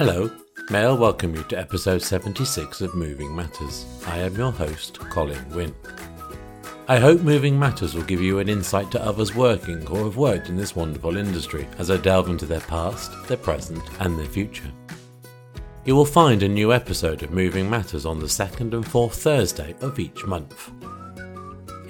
Hello, may I welcome you to episode 76 of Moving Matters. I am your host, Colin Wynn. I hope Moving Matters will give you an insight to others working or have worked in this wonderful industry as I delve into their past, their present, and their future. You will find a new episode of Moving Matters on the second and fourth Thursday of each month.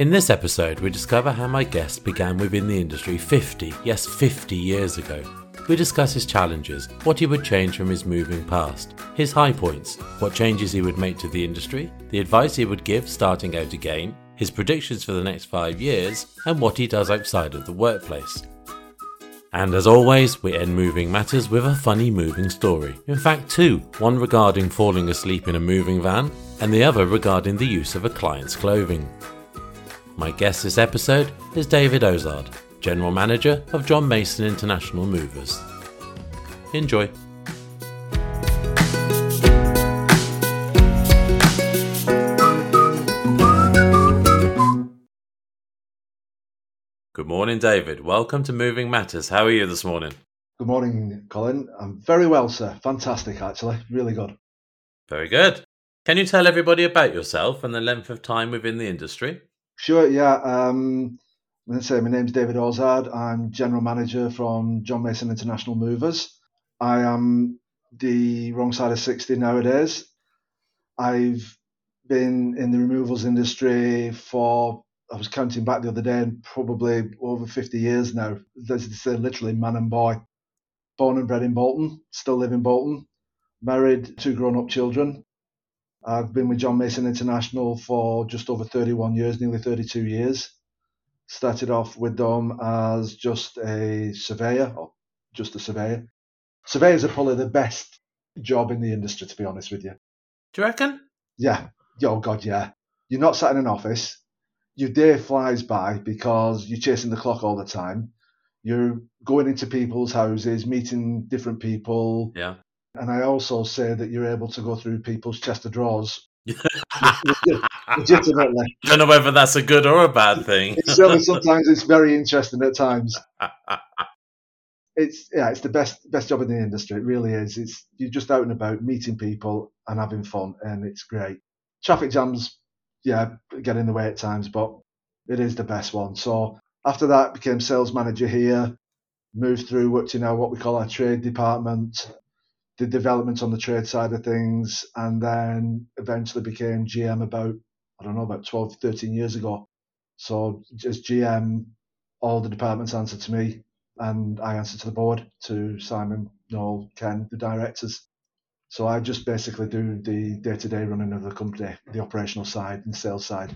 In this episode, we discover how my guest began within the industry 50, yes, 50 years ago. We discuss his challenges, what he would change from his moving past, his high points, what changes he would make to the industry, the advice he would give starting out again, his predictions for the next five years, and what he does outside of the workplace. And as always, we end Moving Matters with a funny moving story. In fact, two one regarding falling asleep in a moving van, and the other regarding the use of a client's clothing. My guest this episode is David Ozard, General Manager of John Mason International Movers. Enjoy. Good morning, David. Welcome to Moving Matters. How are you this morning? Good morning, Colin. I'm very well, sir. Fantastic, actually. Really good. Very good. Can you tell everybody about yourself and the length of time within the industry? Sure, yeah. Um, To say my name's David Ozard. I'm General Manager from John Mason International Movers. I am the wrong side of 60 nowadays. I've been in the removals industry for, I was counting back the other day, and probably over 50 years now. Say, literally man and boy. Born and bred in Bolton, still live in Bolton, married, two grown up children. I've been with John Mason International for just over 31 years, nearly 32 years. Started off with them as just a surveyor, or just a surveyor. Surveyors are probably the best job in the industry, to be honest with you. Do you reckon? Yeah. Oh, God, yeah. You're not sat in an office. Your day flies by because you're chasing the clock all the time. You're going into people's houses, meeting different people. Yeah. And I also say that you're able to go through people's chest of drawers legitimately. I don't know whether that's a good or a bad thing. It's certainly sometimes it's very interesting at times. It's yeah, it's the best best job in the industry. It really is. It's you're just out and about meeting people and having fun, and it's great. Traffic jams, yeah, get in the way at times, but it is the best one. So after that, became sales manager here. Moved through, worked in our what we call our trade department, did development on the trade side of things, and then eventually became GM about I don't know about 12, 13 years ago. So as GM, all the departments answer to me, and I answer to the board, to Simon, Noel, Ken, the directors. So I just basically do the day-to-day running of the company, the operational side and sales side.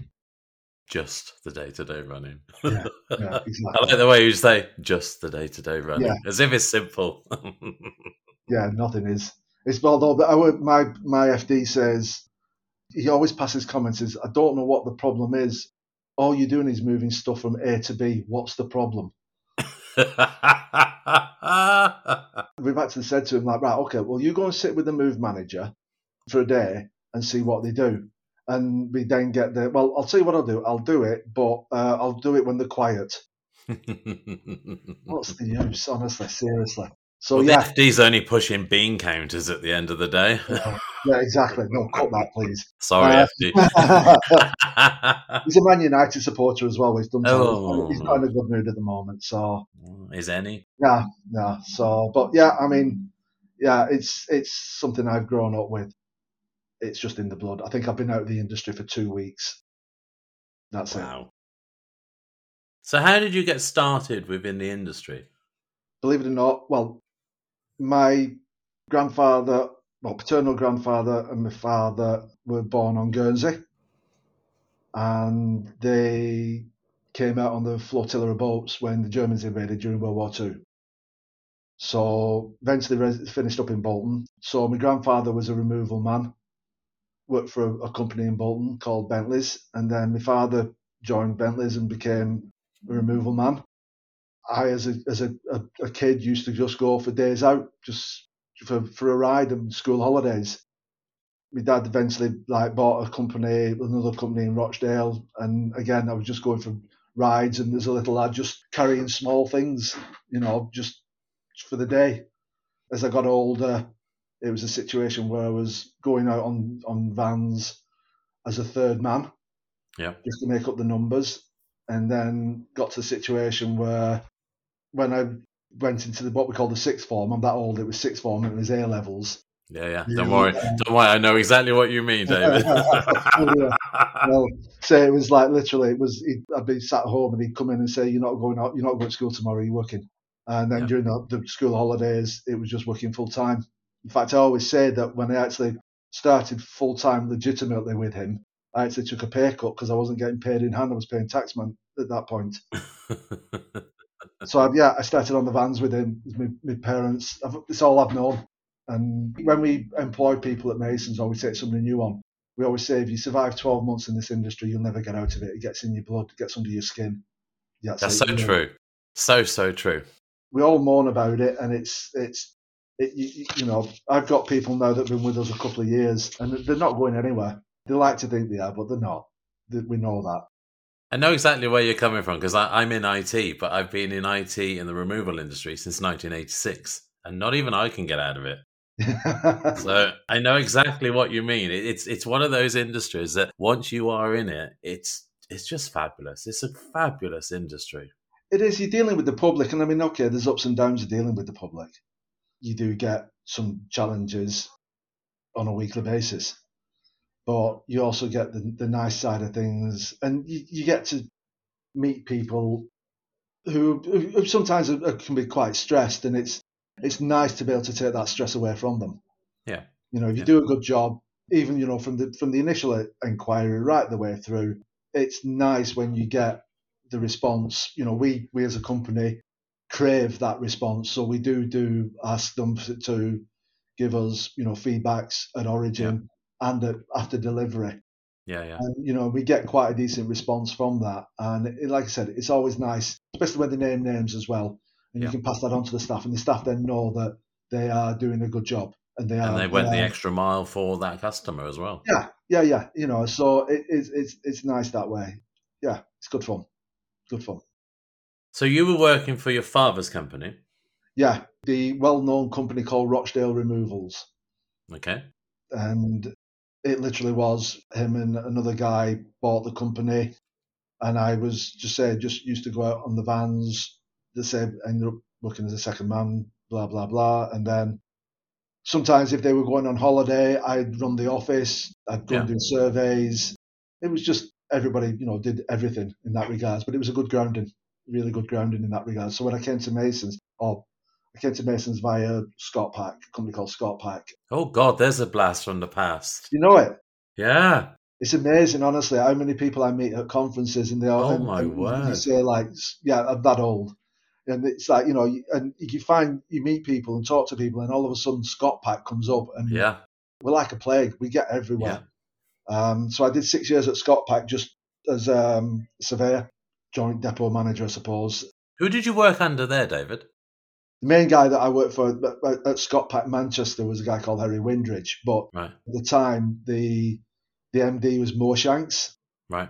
Just the day to day running. Yeah, yeah, exactly. I like the way you say just the day to day running, Yeah. as if it's simple. yeah, nothing is. It's although our, my my FD says he always passes comments. Says I don't know what the problem is. All you're doing is moving stuff from A to B. What's the problem? We've actually said to him like, right, okay, well you go and sit with the move manager for a day and see what they do. And we then get the well. I'll tell you what I'll do. I'll do it, but uh, I'll do it when they're quiet. What's the use, honestly, seriously? So well, yeah, the FD's only pushing bean counters at the end of the day. yeah, yeah, exactly. No, cut that, please. Sorry, Uh, FD. He's a Man United supporter as well. He's done. Oh. He's not in a good mood at the moment. So Is any? yeah, yeah. So, but yeah, I mean, yeah, it's it's something I've grown up with. It's just in the blood. I think I've been out of the industry for two weeks. That's it. Wow. So, how did you get started within the industry? Believe it or not, well, my grandfather, well, paternal grandfather, and my father were born on Guernsey, and they came out on the flotilla of boats when the Germans invaded during World War Two. So eventually res- finished up in Bolton. So my grandfather was a removal man, worked for a, a company in Bolton called Bentley's, and then my father joined Bentley's and became a removal man. I, as a as a, a, a kid, used to just go for days out, just for for a ride and school holidays. My dad eventually like bought a company, another company in Rochdale, and again, I was just going for rides, and there's a little lad just carrying small things, you know, just for the day. As I got older, it was a situation where I was going out on, on vans as a third man, Yeah. just to make up the numbers, and then got to a situation where when I went into the, what we call the sixth form, I'm that old, it was sixth form and it was A levels. Yeah, yeah. Don't worry. Don't worry. I know exactly what you mean, David. Well, say it was like literally, it was. He'd, I'd be sat at home and he'd come in and say, "You're not going out. You're not going to school tomorrow. You're working." And then Yeah. during the, the school holidays, it was just working full time. In fact, I always say that when I actually started full time legitimately with him, I actually took a pay cut because I wasn't getting paid in hand. I was paying taxman at that point. So I, yeah, I started on the vans with him. with My, parents. I've, it's all I've known. And when we employ people at Masons or we take somebody new on, we always say if you survive 12 months in this industry, you'll never get out of it. It gets in your blood, it gets under your skin. Yeah, That's so true. So, so true. We all moan about it, and it's it's it, you, you know I've got people now that've been with us a couple of years, and they're not going anywhere. They like to think they are, but they're not. They- We know that. I know exactly where you're coming from because I'm in IT, but I've been in IT in the removal industry since 1986, and not even I can get out of it. So I know exactly what you mean. It- It's it's one of those industries that once you are in it, it's it's just fabulous. It's a fabulous industry. It is. You're dealing with the public, and I mean, okay, there's ups and downs of dealing with the public. You do get some challenges on a weekly basis, but you also get the, the nice side of things, and you, you get to meet people who, who sometimes are, can be quite stressed, and it's it's nice to be able to take that stress away from them. Yeah. You know, if you Yeah. do a good job, even you know from the from the initial inquiry right the way through, it's nice when you get the response. You know, we we as a company crave that response, so we do do ask them to, to give us you know feedbacks at origin and after delivery, Yeah, yeah, and you know we get quite a decent response from that. And it, like I said, it's always nice, especially when they name names as well, and Yeah. you can pass that on to the staff, and the staff then know that they are doing a good job and they are. and they went the are- extra mile for that customer as well. yeah, yeah, yeah. You know, so it, it's it's it's nice that way. Yeah, it's good fun. Good fun. So you were working for your father's company, Yeah, the well-known company called Rochdale Removals, okay? and it literally was him and another guy bought the company, and I was just say just used to go out on the vans. They said ended up working as a second man, blah blah blah, and then. Sometimes, if they were going on holiday, I'd run the office. I'd go and do surveys. It was just everybody, you know, did everything in that regards. But it was a good grounding, really good grounding in that regard. So when I came to Masons, or I came to Masons via Scott Pack, a company called Scott Pack. Oh God, there's a blast from the past. You know it. Yeah, It's amazing, honestly, how many people I meet at conferences and they all Oh, and, my and You say like, yeah, I'm that old, and it's like you know, and you find you meet people and talk to people, and all of a sudden Scott Pack comes up, and yeah, we're like a plague. We get everywhere. Um, so I did six years at Scott Pack just as um, surveyor, joint depot manager, I suppose. Who did you work under there, David? The main guy that I worked for at- at Scott Pack Manchester was a guy called Harry Windridge, but Right, at the time the the MD was Mo Shanks. right.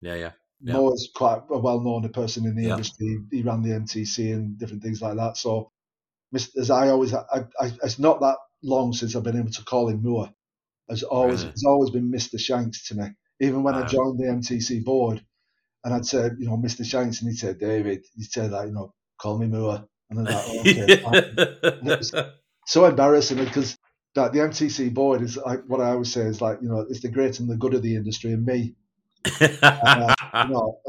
Yeah, yeah, Yeah. Mo is quite a well-known person in the Yeah. industry. He ran the MTC and different things like that. So, as I always, I, I, it's not that long since I've been able to call him Mo. Has always, Really? it's always been Mr. Shanks to me. Even when I joined the MTC board, and I'd say, you know, Mr. Shanks, and he'd say, David, he'd say that, you know, call me Mo. And like, "Oh, okay, so embarrassing because that the MTC board is like what I always say is like you know it's the great and the good of the industry and me. Uh, you know,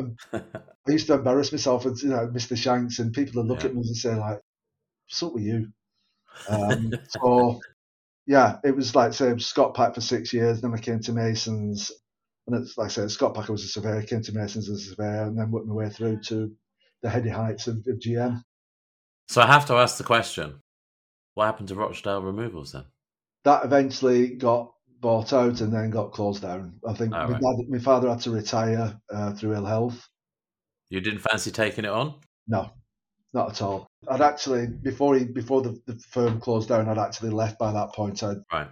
I used to embarrass myself and you know Mr. Shanks and people would look Yeah. at me and say like, "What's up with you?" Um, so yeah, it was like say Scott Pack for six years. Then I came to Masons, and it's like I said, Scott Pack was a surveyor. Came to Masons as a surveyor, and then worked my way through to the heady heights of, of GM. So I have to ask the question: What happened to Rochdale Removals then? that eventually got bought out and then got closed down. I think Oh, my, right. dad, my father had to retire uh, through ill health. You didn't fancy taking it on? No, not at all. I'd actually before he before the, the firm closed down, I'd actually left by that point. i Right.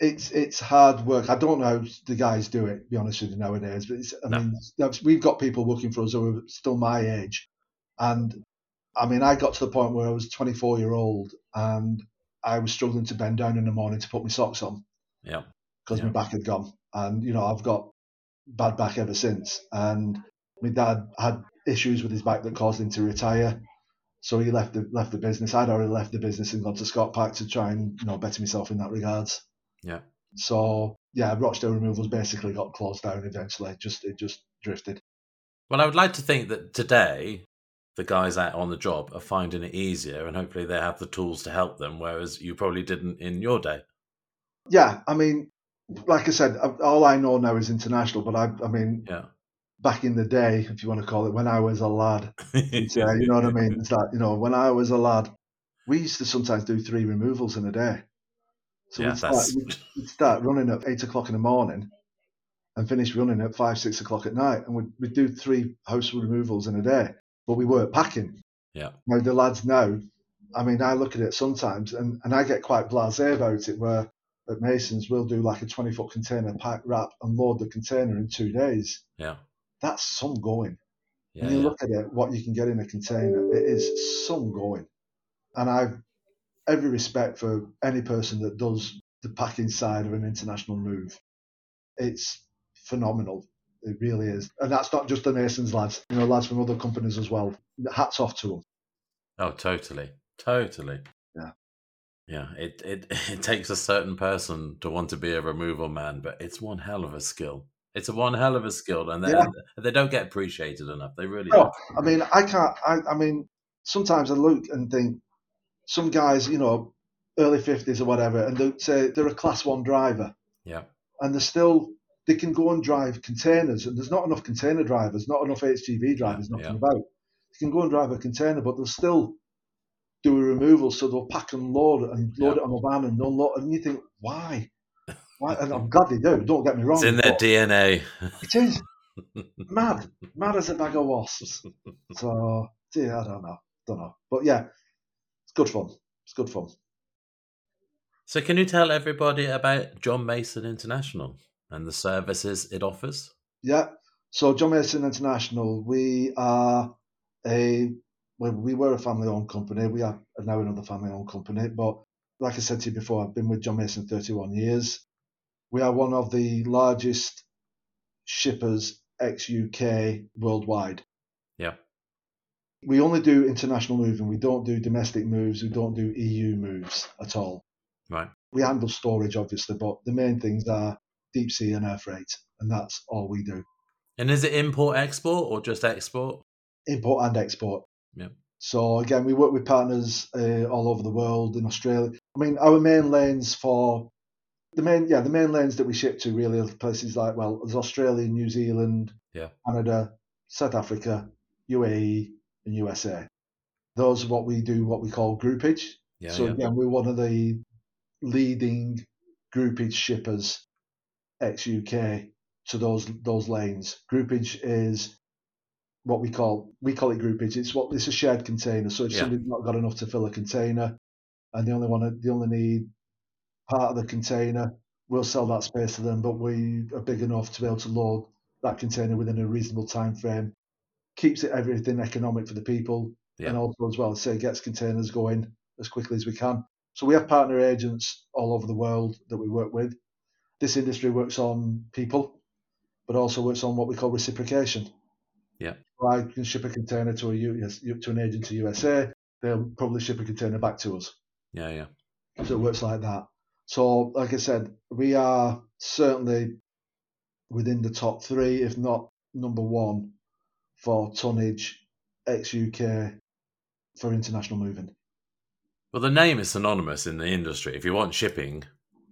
it's it's hard work. I don't know how the guys do it. To be honest with you nowadays, but it's, I No. mean, we've got people working for us who are still my age, and I mean, I got to the point where I was 24 year old and I was struggling to bend down in the morning to put my socks on Yeah. because Yeah. my back had gone. And, you know, I've got bad back ever since. And my dad had issues with his back that caused him to retire. So he left the left the business. I'd already left the business and gone to Scott Pack to try and, you know, better myself in that regards. Yeah. So yeah, Rochdale Removals basically got closed down eventually. Just it just drifted. Well, I would like to think that today the guys out on the job are finding it easier and hopefully they have the tools to help them, whereas you probably didn't in your day. Yeah, I mean, like I said, uh, all I know now is international. But I, I mean, Yeah. back in the day, if you want to call it, when I was a lad, yeah, uh, you know what I mean. It's like you know, when I was a lad, we used to sometimes do three removals in a day. So Yeah, we'd, start, that's- we'd, we'd start running at eight o'clock in the morning and finish running at five, six o'clock at night, and we'd, we'd do three house removals in a day. But we weren't packing. Yeah. Now the lads now, I mean, I look at it sometimes, and, and I get quite blasé about it. Where at Masons we'll do like a twenty foot container pack wrap and load the container in two days. Yeah. That's some going Yeah. when you yeah. look at it, what you can get in a container, it is some going. And I've every respect for any person that does the packing side of an international move. It's phenomenal. It really is. And that's not just the Masons lads, you know, lads from other companies as well. Hats off to them. Oh, totally, totally. Yeah. Yeah, it, it it takes a certain person to want to be a removal man, but it's one hell of a skill. It's a one hell of a skill, and they, Yeah. they don't get appreciated enough. They really No, don't. I mean, I can't, I, I mean, sometimes I look and think some guys, you know, early 50s or whatever, and they say they're a class one driver. Yeah, and they're still they can go and drive containers and there's not enough container drivers not enough hgv drivers knocking yeah. about. They can go and drive a container but they'll still do a removal so they'll pack and load and load Yeah. it on a van and unload and you think why? Why? And i'm glad they do don't get me wrong it's in their DNA. it is. Mad mad as a bag of wasps. So yeah i don't know don't know. But yeah it's good fun it's good fun. So, can you tell everybody about John Mason International and the services it offers? Yeah. So John Mason International, we are a well, we were a family-owned company. We are now another family-owned company. But like I said to you before, I've been with John Mason 31 years. We are one of the largest shippers ex-UK worldwide. Yeah. We only do international moving. We don't do domestic moves. We don't do EU moves at all. Right. We handle storage, obviously, but the main things are deep sea and air freight, and that's all we do. And is it import export or just export? import and export. Yeah. So again, we work with partners uh, all over the world in Australia. I mean, our main lanes for the main, yeah, the main lanes that we ship to really are places like well, there's Australia, New Zealand, Yeah. Canada, South Africa, UAE, and USA. Those are what we do, what we call groupage. Yeah, so yeah. again, we're one of the leading groupage shippers ex UK to those those lanes. Groupage is what we call we call it groupage. It's what it's a shared container. So if Yeah. somebody's not got enough to fill a container, and they only want to, they only need part of the container, we'll sell that space to them. But we are big enough to be able to load that container within a reasonable time frame. Keeps it everything economic for the people, Yeah. and also as well, say gets containers going as quickly as we can. So we have partner agents all over the world that we work with. This industry works on people, but also works on what we call reciprocation. Yeah. I can ship a container to a US, to an agent to USA. They'll probably ship a container back to us. Yeah, yeah. So it works like that. So, like I said, we are certainly within the top three, if not number one, for tonnage ex UK for international moving. Well, the name is synonymous in the industry. If you want shipping,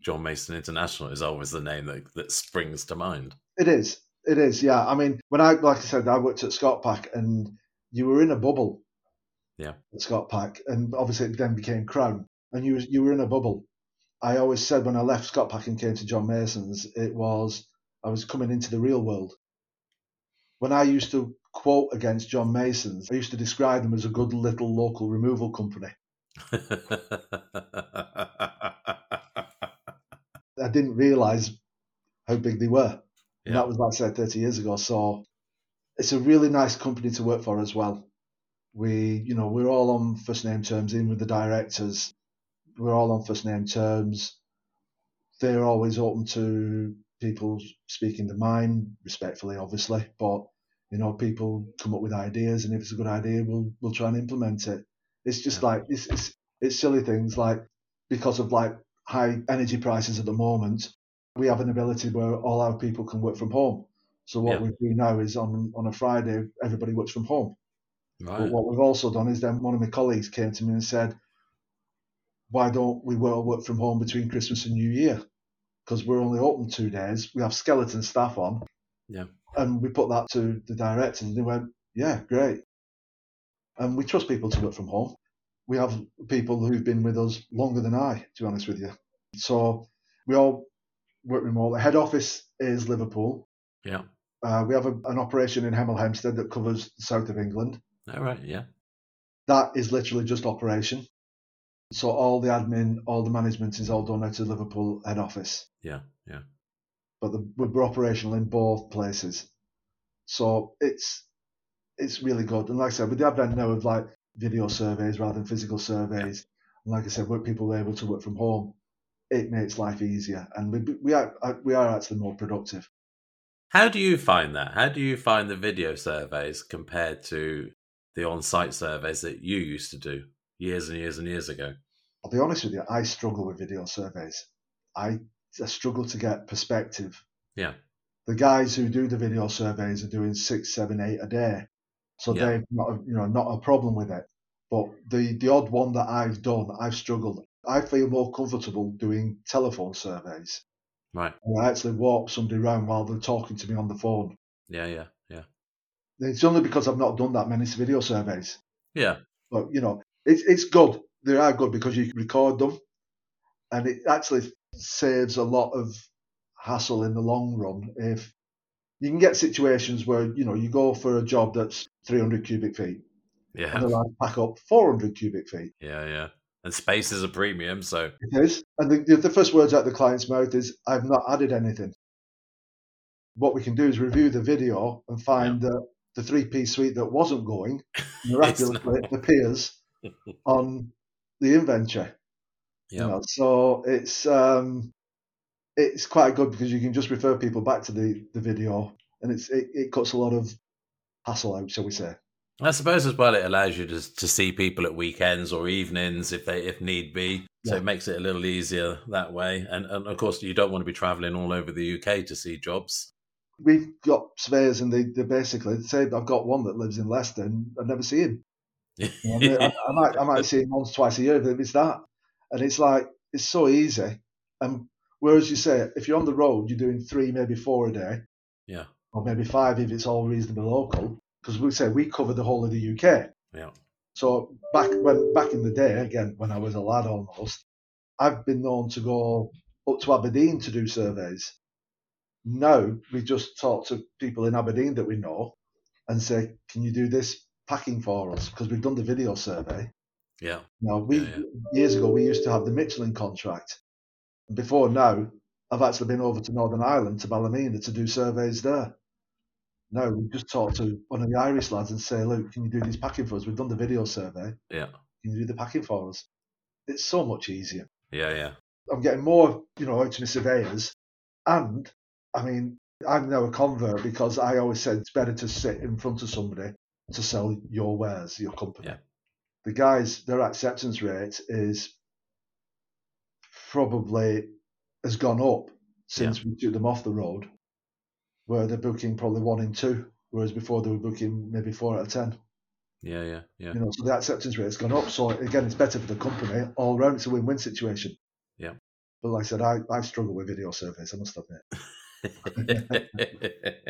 John Mason International is always the name that, that springs to mind. It is. It is. Yeah. I mean, when I, like I said, I worked at Scott Pack and you were in a bubble. Yeah. At Scott Pack, and obviously it then became Crown, and you you were in a bubble. I always said when I left Scott Pack and came to John Mason's, it was I was coming into the real world. When I used to quote against John Mason's, I used to describe them as a good little local removal company. Didn't realise how big they were. And that was like I said 30 years ago. So it's a really nice company to work for as well. We, you know, we're all on first name terms, in with the directors. we're all on first name terms. They're always open to people speaking their mind, respectfully, obviously. But you know, people come up with ideas, and if it's a good idea, we'll we'll try and implement it. It's just Yeah. like it's, it's it's silly things like because of like high energy prices at the moment, we have an ability where all our people can work from home. So what Yeah. we do now is on on a Friday, everybody works from home. But Right. what we've also done is then one of my colleagues came to me and said, why don't we work from home between Christmas and New Year? Because we're only open two days. We have skeleton staff on. Yeah. And we put that to the directors and they went, yeah, great. And we trust people to work from home. We have people who've been with us longer than I, to be honest with you. So we all work remote. The Head office is Liverpool. Yeah. Uh, we have a, an operation in Hemel Hempstead that covers the south of England. All right. Yeah. That is literally just operation. So all the admin, all the management is all done out of Liverpool head office. Yeah. Yeah. But the, we're operational in both places. So it's it's really good. And like I said, with the advent now of like video surveys rather than physical surveys, and like I said, where people are able to work from home, it makes life easier, and we we are uh, we are actually more productive. How do you find that? How do you find the video surveys compared to the on-site surveys that you used to do years and years and years ago? I'll be honest with you, I struggle with video surveys. I, I struggle to get perspective. Yeah. The guys who do the video surveys are doing six, seven, eight a day, so Yeah. they've not a- you know not a problem with it. But the the odd one that I've done, I've struggled. I feel more comfortable doing telephone surveys. Right. where I actually walk somebody around while they're talking to me on the phone. Yeah. Yeah. Yeah. It's only because I've not done that many video surveys. Yeah. But you know, it's it's good. They are good because you can record them, and it actually saves a lot of hassle in the long run. If you can get situations where you know you go for a job that's 300 cubic feet, and Yeah. they're like pack up 400 cubic feet. Yeah. Yeah. And space is a premium, so It is, and the, the first words out the client's mouth is, "I've not added anything." What we can do is review the video and find that the three-piece suite that wasn't going miraculously appears on the inventory. yeah. You know, so it's um, it's quite good because you can just refer people back to the, the video, and it's it, it cuts a lot of hassle out, shall we say? I suppose as well it allows you to to see people at weekends or evenings if they if need be. So Yeah. it makes it a little easier that way. And and of course you don't want to be travelling all over the UK to see jobs. We've got surveyors, and they, they basically say I've got one that lives in Leicester, and I never see him. You know, I, I might I might see him once, twice a year, but it's that, and it's like it's so easy. And whereas you say if you're on the road, you're doing three, maybe four a day, yeah. or maybe five if it's all reasonably local. Because we say we cover the whole of the UK. Yeah. So back when back in the day, again when I was a lad almost, I've been known to go up to Aberdeen to do surveys. Now we just talk to people in Aberdeen that we know and say, "Can you do this packing for us?" Because we've done the video survey. Yeah. Now we Yeah, years ago we used to have the Michelin contract. Before now, I've actually been over to Northern Ireland to Ballymena to do surveys there. No, we just talk to one of the Irish lads and say, "Look, can you do these packing for us? We've done the video survey. Yeah. Can you do the packing for us?" It's so much easier. Yeah. Yeah. I'm getting more, you know, out to my surveyors, and I mean, I'm now a convert because I always said it's better to sit in front of somebody to sell your wares, your company. Yeah. The guys, their acceptance rate is probably has gone up since we took them off the road, where they're booking probably one in two, whereas before they were booking maybe four out of ten. Yeah. Yeah. Yeah. You know, so the acceptance rate has gone up. So again, it's better for the company all round. It's a win-win situation. Yeah. But like I said, I, I struggle with video surveys. I must admit.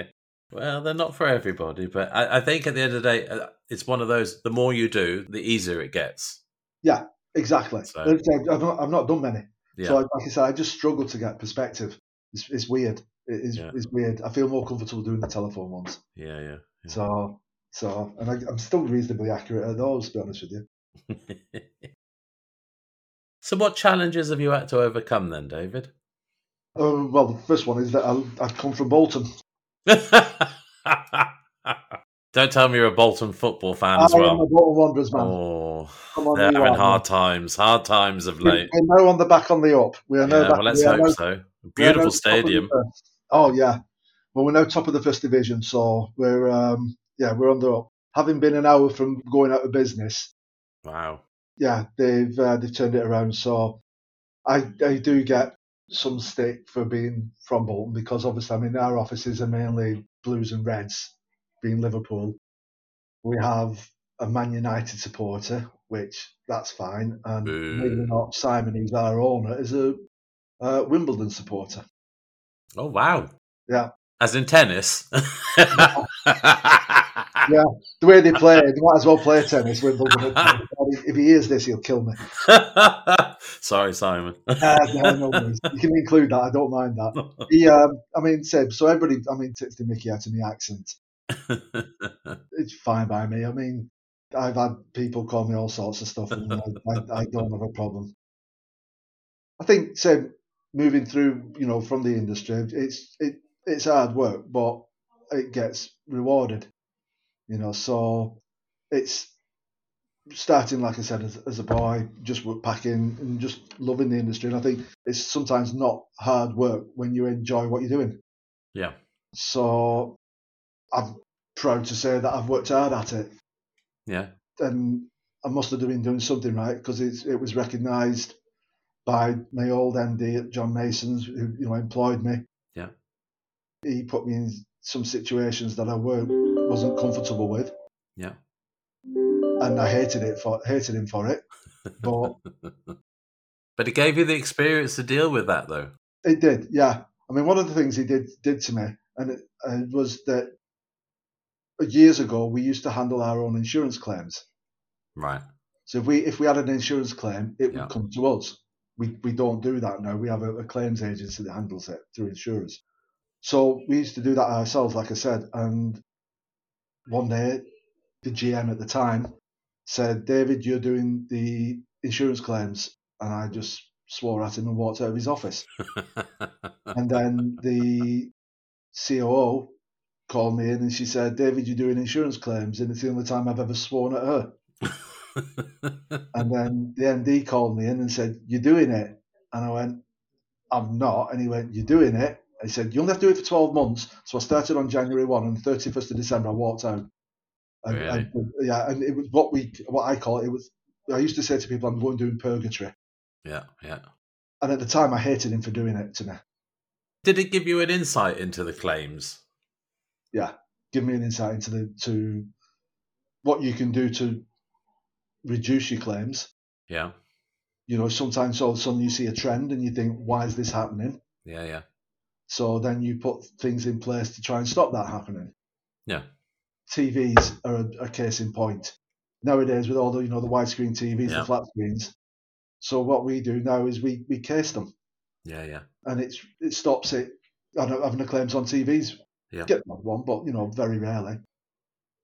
well, they're not for everybody, but I, I think at the end of the day, uh, it's one of those. The more you do, the easier it gets. Yeah, exactly. So- Like I said, I've not, I've not done many. Yeah. So like I said, I just struggle to get perspective. It's, it's weird. It is Yeah. it's weird. I feel more comfortable doing the telephone ones. yeah. Yeah. yeah. So so, and I, I'm still reasonably accurate at those. To be honest with you. so, what challenges have you had to overcome then, David? Um, well, the first one is that I, I come from Bolton. Don't tell me you're a Bolton football fan as well. I as am a. Bolton Wanderers man. Oh, they're having hard times. Hard times of late. We're now on the back on the up. We are now Yeah, back. well, let's hope now- so. we are now Beautiful the stadium. Oh yeah. Well, we're now top of the first division, so we're um, yeah we're on the up. Having been an hour from going out of business, Wow. yeah, they've uh, they've turned it around. So I I do get some stick for being from Bolton because obviously I mean our offices are mainly blues and reds, being Liverpool. We have a Man United supporter, which that's fine, and Boo. believe it or not, Simon, who's our owner, is a uh, Wimbledon supporter. Oh, wow. Yeah. As in tennis. Yeah, the way they play, they might as well play tennis. Wimbledon. if he hears this, he'll kill me. Sorry, Simon. Uh, no, no. You can include that. I don't mind that. He, um, I mean, Seb. So everybody, I mean, takes the Mickey out of my accent. It's fine by me. I mean, I've had people call me all sorts of stuff, and I, I, don't have a problem. I think, Seb, moving through, you know, from the industry, it's it it's hard work, but it gets rewarded. You know, so it's starting, like I said, as, as a boy, just packing and just loving the industry. And I think it's sometimes not hard work when you enjoy what you're doing. yeah. So I'm proud to say that I've worked hard at it. Yeah. And I must have been doing something right because it was recognised by my old MD at John Mason's, who you know employed me. Yeah. He put me in some situations that I weren't wasn't comfortable with, Yeah. and I hated it for hated him for it. But But it gave you the experience to deal with that, though. It did, yeah. I mean, one of the things he did did to me, and it, uh, was that years ago we used to handle our own insurance claims. Right. So if we if we had an insurance claim, it would Yeah. come to us. We we don't do that now. We have a, a claims agency that handles it through insurers. So we used to do that ourselves, like I said. And one day, the GM at the time said, "David, you're doing the insurance claims," and I just swore at him and walked out of his office. And then the COO called me in and she said, David, you're doing insurance claims. And it's the only time I've ever sworn at her. And then the MD called me in and said, You're doing it. And I went, I'm not. And he went, You're doing it. He said, You only have to do it for 12 months. So I started on January 1 and 31st of December, I walked out. And, Really? and- yeah, and it was what we, what I call it, it was, I used to say to people, I'm going doing purgatory. yeah. Yeah. And at the time, I hated him for doing it to me. Did it give you an insight into the claims? Give me an insight into the to what you can do to reduce your claims. Yeah. You know, sometimes all of a sudden you see a trend and you think, why is this happening? Yeah. Yeah. So then you put things in place to try and stop that happening. Yeah. TVs are a, a case in point. Nowadays, with all the you know the widescreen TVs, Yeah. the flat screens. So what we do now is we we case them, Yeah. Yeah. and it's it stops it having the claims on TVs. Yeah. Get one, but you know very rarely.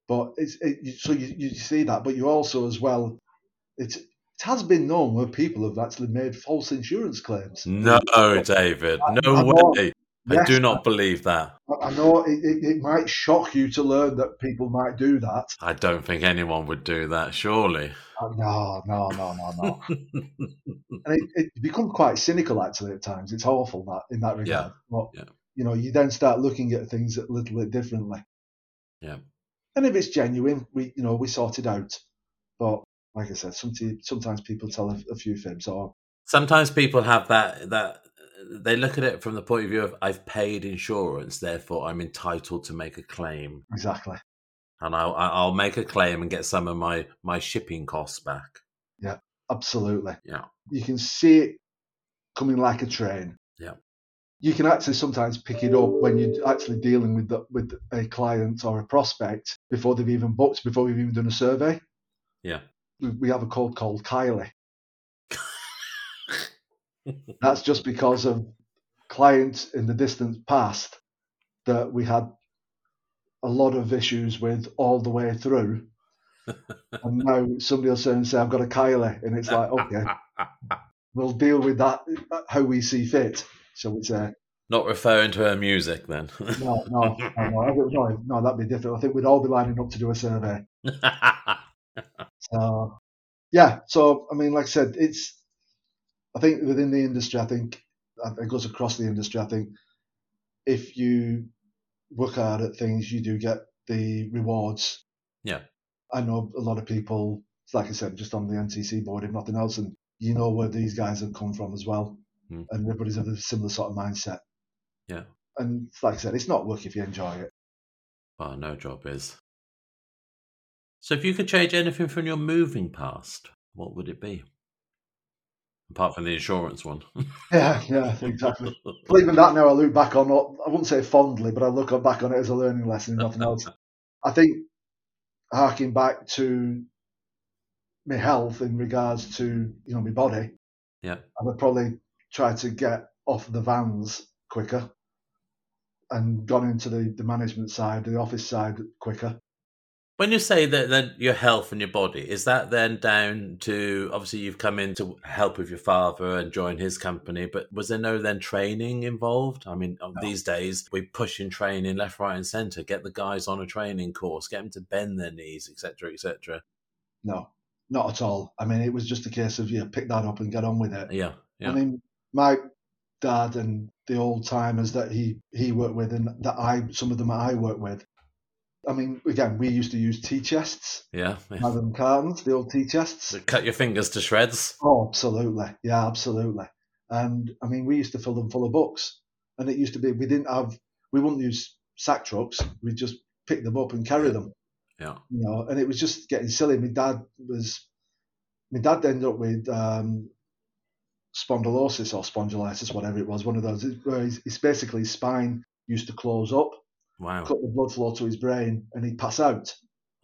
But it's it, so you, you see that, but you also as well, it's it has been known where people have actually made false insurance claims. No, David. No I know. way. I Yes, do not believe that. I- know it, it, it might shock you to learn that people might do that. I don't think anyone would do that, surely. Uh, No, no, no, no, no. and it, it becomes quite cynical actually at times. It's awful that in that regard. But yeah. You know, you then start looking at things a little bit differently. Yeah. And if it's genuine, we you know we sort it out. But like I said, sometimes sometimes people tell a, a few fibs or Sometimes people have that that they look at it from the point of view of I've paid insurance, therefore I'm entitled to make a claim, exactly. and I'll I'll make a claim and get some of my my shipping costs back. Yeah, absolutely. Yeah. You can see it coming like a train. Yeah. You can actually sometimes pick it up when you're actually dealing with the, with a client or a prospect before they've even booked, before we've even done a survey. Yeah. We, we have a code called Kylie. That's just because of clients in the distant past that we had a lot of issues with all the way through. and now somebody will say and say, I've got a Kylie. And it's like, okay, we'll deal with that uh, how we see fit, shall we say. Not referring to her music then. no, no, no, no, no, no, that'd be different. I think we'd all be lining up to do a survey. so, yeah. So, I mean, like I said, it's. I think within the industry, I think it goes across the industry. I think if you work hard at things, you do get the rewards. Yeah. I know a lot of people, like I said, just on the MTC board, if nothing else, and you know where these guys have come from as well. Mm. And everybody's of a similar sort of mindset. Yeah. And like I said, it's not work if you enjoy it. Well, no job is. So, if you could change anything from your moving past, what would it be? Apart from the insurance one. yeah, yeah, exactly. but even that now, I look back on, it I wouldn't say fondly, but I look back on it as a learning lesson, nothing else. I think harking back to my health in regards to you know my body, yeah, I would probably try to get off the vans quicker and gone into the, the management side, the office side quicker. When you say that then your health and your body, is that then down to obviously you've come in to help with your father and join his company, but was there no then training involved? I mean, no. these days we push in training left, right, and centre, get the guys on a training course, get them to bend their knees, etc., etc. No, not at all. I mean, it was just a case of you yeah, pick that up and get on with it. Yeah, yeah. I mean, my dad and the old timers that he he worked with and that I some of them I work with. I mean, again, we used to use tea chests. Yeah. Rather than cartons, the old tea chests. cut your fingers to shreds. Oh, absolutely. Yeah, absolutely. And I mean, we used to fill them full of books. And it used to be, we didn't have, we wouldn't use sack trucks. We'd just pick them up and carry them. Yeah. You know, and it was just getting silly. My dad was, my dad ended up with um, spondylosis or spondylitis, whatever it was, one of those, where it's basically his spine used to close up Wow. cut the blood flow to his brain, and he'd pass out.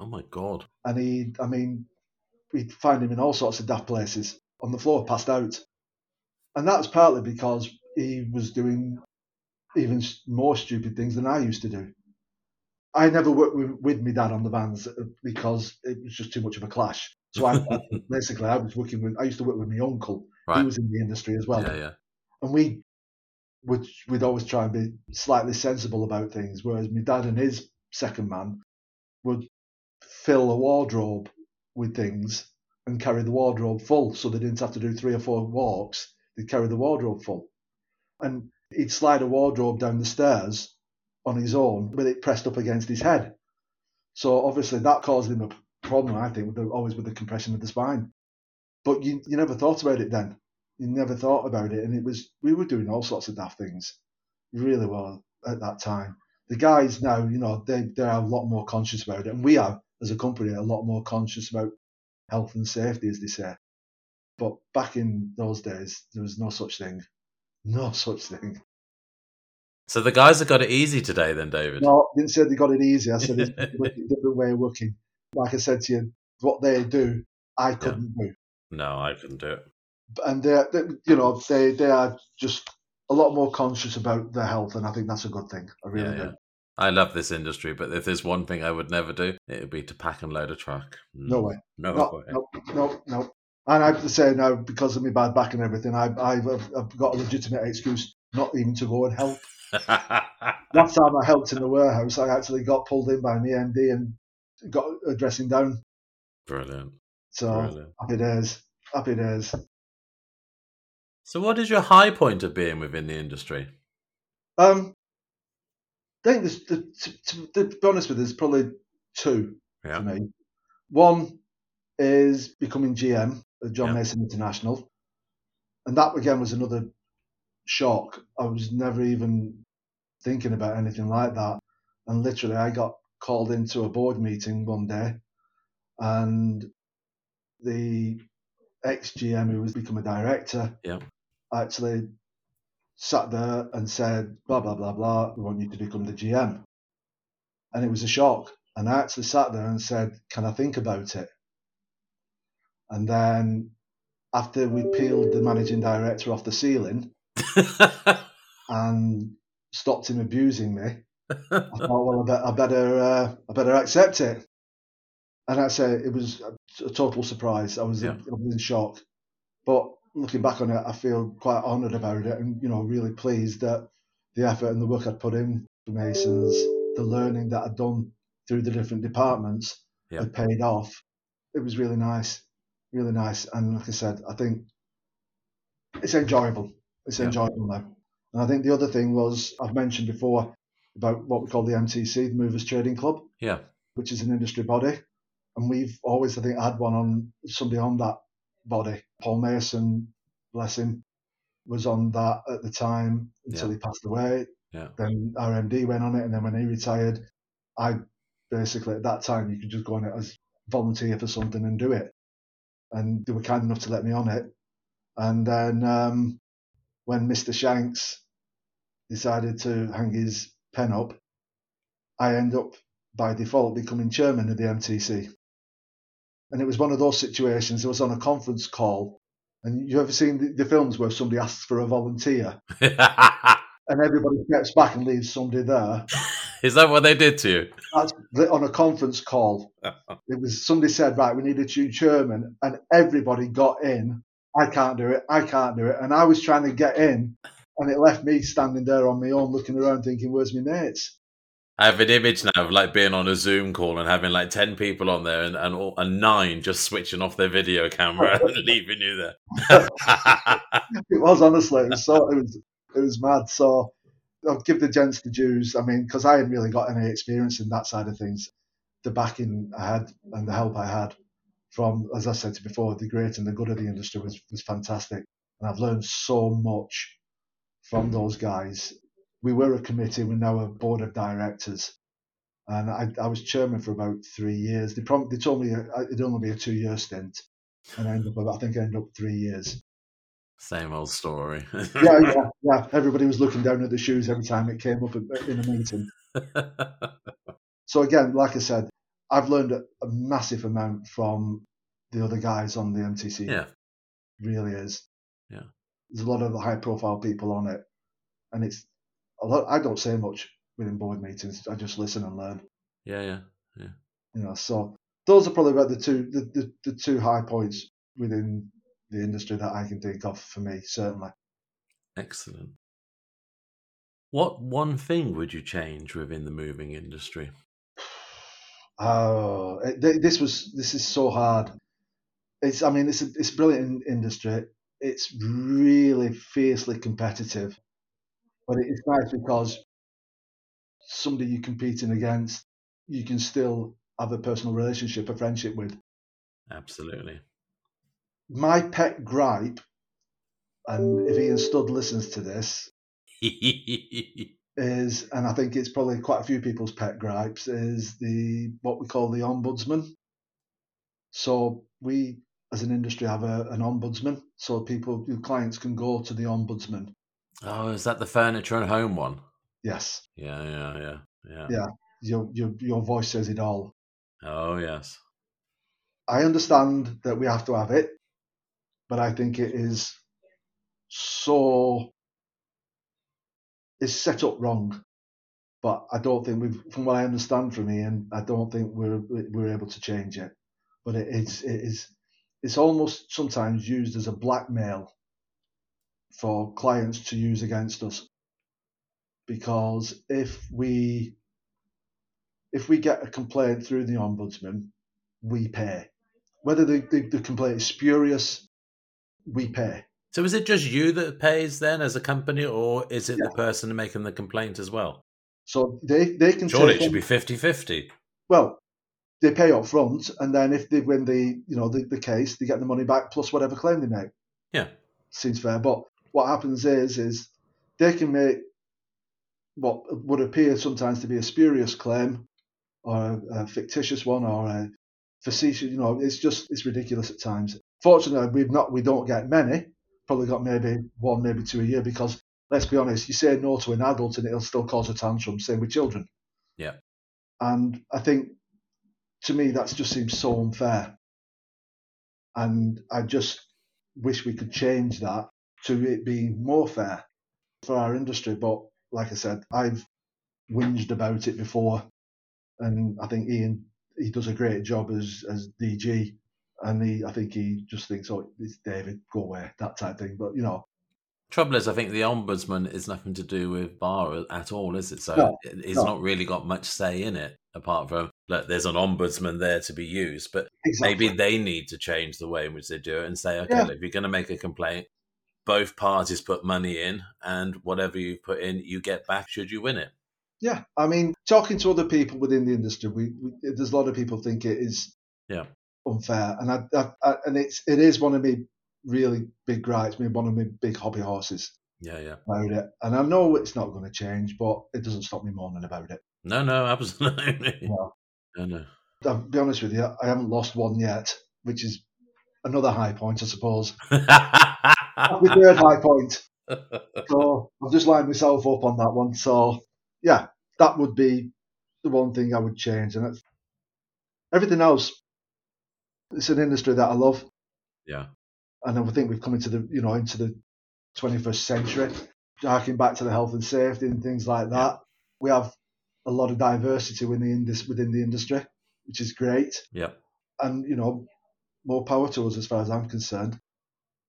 Oh my god. And he, I mean, we'd find him in all sorts of daft places on the floor, passed out. And that was partly because he was doing even more stupid things than I used to do. I never worked with, with my dad on the vans uh, because it was just too much of a clash. So I basically I was working with I used to work with my uncle. Right. He was in the industry as well. Yeah, yeah. And we would we'd always try and be slightly sensible about things. Whereas my dad and his second man would fill a wardrobe with things and carry the wardrobe full, so they didn't have to do three or four walks. They'd carry the wardrobe full, and he'd slide a wardrobe down the stairs on his own with it pressed up against his head. So obviously that caused him a problem, I think, with the, always with the compression of the spine. But you, you never thought about it then you never thought about it. And it was we were doing all sorts of daft things, really well at that time. The guys now, you know, they they're a lot more conscious about it, and we are as a company a lot more conscious about health and safety, as they say. But back in those days, there was no such thing, no such thing. So the guys have got it easy today, then, David. No, I didn't say they got it easy. I said it's a different way of working. Like I said to you, what they do, I couldn't yeah. do. No, I couldn't do it and they, they, you know, they they are just a lot more conscious about their health, and I think that's a good thing. I really yeah, do. Yeah. I love this industry, but if there's one thing I would never do, it would be to pack and load a truck. Mm. No way. No, no way. No, no, no. And I have to say now, because of my bad back and everything, I, I've, I've got a legitimate excuse not even to go and help. Last time I helped in the warehouse, I actually got pulled in by an MD and got a dressing down. Brilliant. So Brilliant. happy days. Happy days. So, what is your high point of being within the industry? Um, I think there's, to, to, to, be honest with you, there's probably two yeah. for me. One is becoming GM at John yeah. Mason International, and that again was another shock. I was never even thinking about anything like that, and literally, I got called into a board meeting one day, and the ex GM who was become a director yeah actually sat there and said, blah, blah, blah, blah, we want you to become the GM. And it was a shock. And I actually sat there and said, can I think about it? And then after we peeled the managing director off the ceiling and stopped him abusing me, I thought, well, I, better, uh, I better accept it. And I say it was a total surprise. I was, yeah. I was in shock. But looking back on it, I feel quite honoured about it, and you know, really pleased that the effort and the work I'd put in for Masons, the learning that I'd done through the different departments Yeah. had paid off. It was really nice, really nice. And like I said, I think it's enjoyable. It's Yeah. enjoyable now. And I think the other thing was I've mentioned before about what we call the MTC, the Movers Trading Club, Yeah. which is an industry body. And we've always, I think, had one on somebody on that body. Paul Mason, bless him, was on that at the time until Yeah. he passed away. Yeah. Then RMD went on it, and then when he retired, I basically at that time you could just go on it as volunteer for something and do it. And they were kind enough to let me on it. And then um, when Mr. Shanks decided to hang his pen up, I end up by default becoming chairman of the MTC. And it was one of those situations. I was on a conference call, and you ever seen the, the films where somebody asks for a volunteer, and everybody steps back and leaves somebody there? Is that what they did to you? That's on a conference call. It was somebody said, right, we need a new chairman, and everybody got in. I can't do it. I can't do it. And I was trying to get in, and it left me standing there on my own, looking around, thinking, "Where's my mates?" I have an image now of like being on a Zoom call and having like ten people on there and and, all, and nine just switching off their video camera and leaving you there. It was honestly, it was so, it was, it was mad. So I'll give the gents the dues. I mean, because I hadn't really got any experience in that side of things. The backing I had and the help I had from, as I said before, the great and the good of the industry was was fantastic, and I've learned so much from those guys. We were a committee, we're now a board of directors, and I, I was chairman for about three years. They, prom- they told me uh, it'd only be a two year stint, and I ended up, I think I ended up three years. Same old story. yeah, yeah, yeah. Everybody was looking down at the shoes every time it came up in in a meeting. So again, like I said, I've learned a, a massive amount from the other guys on the MTC. yeah. really is. Yeah. There's a lot of high profile people on it, and it's lot. I don't say much within board meetings. I just listen and learn. Yeah, yeah. Yeah. You know, so those are probably about the two the, the, the two high points within the industry that I can think of for me, certainly. Excellent. What one thing would you change within the moving industry? Oh, eh, it, this was this is so hard. It's I mean it's a, it's a brilliant industry. It's really fiercely competitive, but it's nice because somebody you're competing against, you can still have a personal relationship, a friendship with. Absolutely. My pet gripe, and if Ian Studd listens to this, is, and I think it's probably quite a few people's pet gripes, is the what we call the ombudsman. So we, as an industry, have a, an ombudsman, so people, your clients can go to the ombudsman. Oh, is that the furniture and home one? Yes, Yeah, yeah, yeah, yeah. Yeah. your your your voice says it all. Oh, yes. I understand that we have to have it, but I think it is so it's set up wrong. But I don't think we've, from what I understand from Ian, I don't think we're we're able to change it. But it is it is it's almost sometimes used as a blackmail for clients to use against us. Because if we if we get a complaint through the ombudsman, we pay. Whether the, the, the complaint is spurious, we pay. So is it just you that pays then as a company, or is it the person making the complaint as well? So they, they can Surely it should on- be 50 50. well, they pay up front, and then if they win the you know the, the case, they get the money back plus whatever claim they make. Yeah. Seems fair. But what happens is is they can make what would appear sometimes to be a spurious claim or a, a fictitious one or a facetious. You know, it's just it's ridiculous at times. Fortunately, we've not we don't get many. Probably got maybe one, maybe two a year because let's be honest, you say no to an adult and it'll still cause a tantrum. Same with children. Yeah. And I think to me that just seems so unfair. And I just wish we could change that to it being more fair for our industry. But like I said, I've whinged about it before, and I think Ian he does a great job as as DG, and he I think he just thinks, oh, it's David, go away, that type thing. But you know, Trouble is, I think the ombudsman is nothing to do with BAR at all, is it? So No, he's no. not really got much say in it, apart from look, there's an ombudsman there to be used. But Exactly. maybe they need to change the way in which they do it and say, okay, Yeah. look, if you're going to make a complaint, both parties put money in, and whatever you put in, you get back should you win it. Yeah, I mean, talking to other people within the industry, we, we there's a lot of people think it is Yeah. unfair, and I, I, I and it's it is one of my really big gripes, me one of my big hobby horses Yeah, yeah. about it, and I know it's not going to change, but it doesn't stop me moaning about it. No, no, absolutely. No. No, no. I'll be honest with you, I haven't lost one yet, which is another high point, I suppose. My third high point. So I've just lined myself up on that one. So yeah, that would be the one thing I would change, and it's, everything else. It's an industry that I love, yeah, and I think we've come into the you know into the 21st century, harking back to the health and safety and things like that. We have a lot of diversity within the within the industry, which is great, yeah. and you know more power to us as far as I'm concerned.